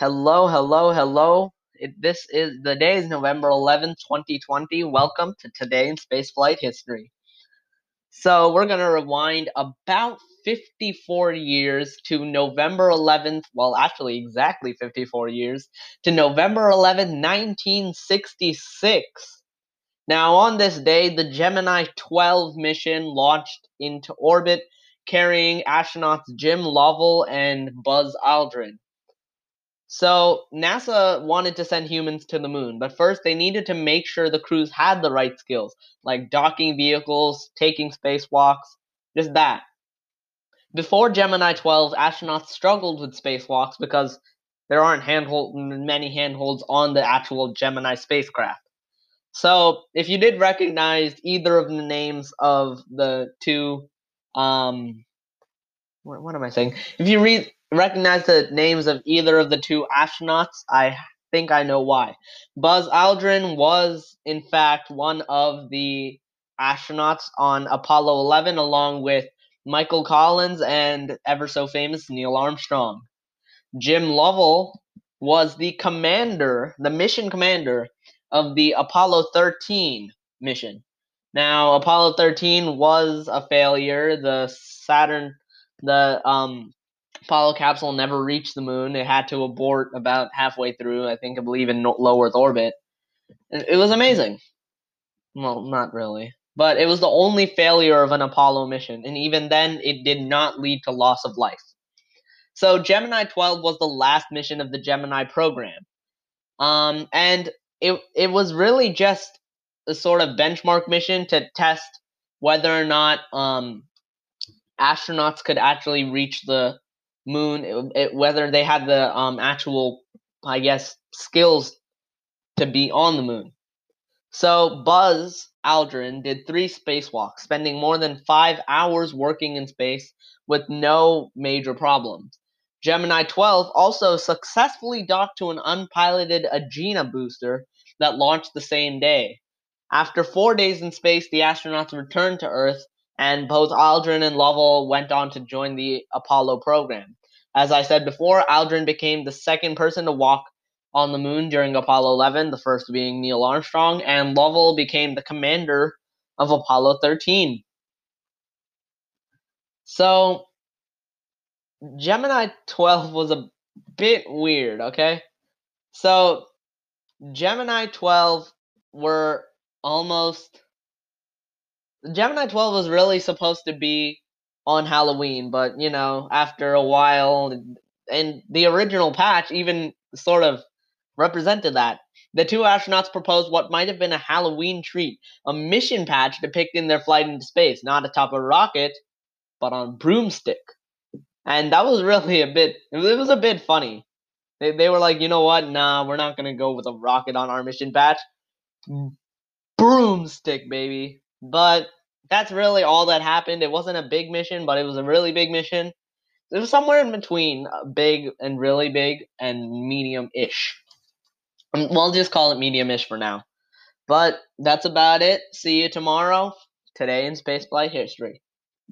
Hello, hello, hello. It, this is the day is November 11th, 2020. Welcome to today in spaceflight history. So, we're going to rewind about 54 years to November 11th, well, actually exactly 54 years to November 11th, 1966. Now, on this day, the Gemini 12 mission launched into orbit carrying astronauts Jim Lovell and Buzz Aldrin. So NASA wanted to send humans to the moon, but first they needed to make sure the crews had the right skills, like docking vehicles, taking spacewalks, just that. Before Gemini 12, astronauts struggled with spacewalks because there aren't handhold many handholds on the actual Gemini spacecraft. So, if you did recognize either of the names of the two, um, what, what am I saying? If you read recognize the names of either of the two astronauts, I think I know why. Buzz Aldrin was, in fact, one of the astronauts on Apollo 11, along with Michael Collins and ever so famous Neil Armstrong. Jim Lovell was the commander, the mission commander of the Apollo 13 mission. Now, Apollo 13 was a failure. The Saturn, the um, Apollo capsule never reached the moon. It had to abort about halfway through, I think, I believe, in low Earth orbit. It was amazing. Well, not really. But it was the only failure of an Apollo mission, and even then, it did not lead to loss of life. So, Gemini 12 was the last mission of the Gemini program. Um, and it, it was really just a sort of benchmark mission to test whether or not um, astronauts could actually reach the moon, it, it, whether they had the um, actual, I guess, skills to be on the moon. So Buzz Aldrin did three spacewalks, spending more than five hours working in space with no major problems. Gemini 12 also successfully docked to an unpiloted Agena booster that launched the same day. After four days in space, the astronauts returned to Earth, and both Aldrin and Lovell went on to join the Apollo program. As I said before, Aldrin became the second person to walk on the moon during Apollo 11, the first being Neil Armstrong, and Lovell became the commander of Apollo 13. So, Gemini 12 was a bit weird, okay? So, Gemini 12 were almost. Gemini 12 was really supposed to be on Halloween, but you know, after a while, and the original patch even sort of represented that. The two astronauts proposed what might have been a Halloween treat, a mission patch depicting their flight into space, not atop a rocket, but on broomstick. And that was really a bit, it was a bit funny. They, they were like, you know what? Nah, we're not going to go with a rocket on our mission patch. Broomstick, baby. But that's really all that happened. It wasn't a big mission, but it was a really big mission. It was somewhere in between uh, big and really big and medium ish. Um, we'll just call it medium ish for now. But that's about it. See you tomorrow. Today in Spaceflight History.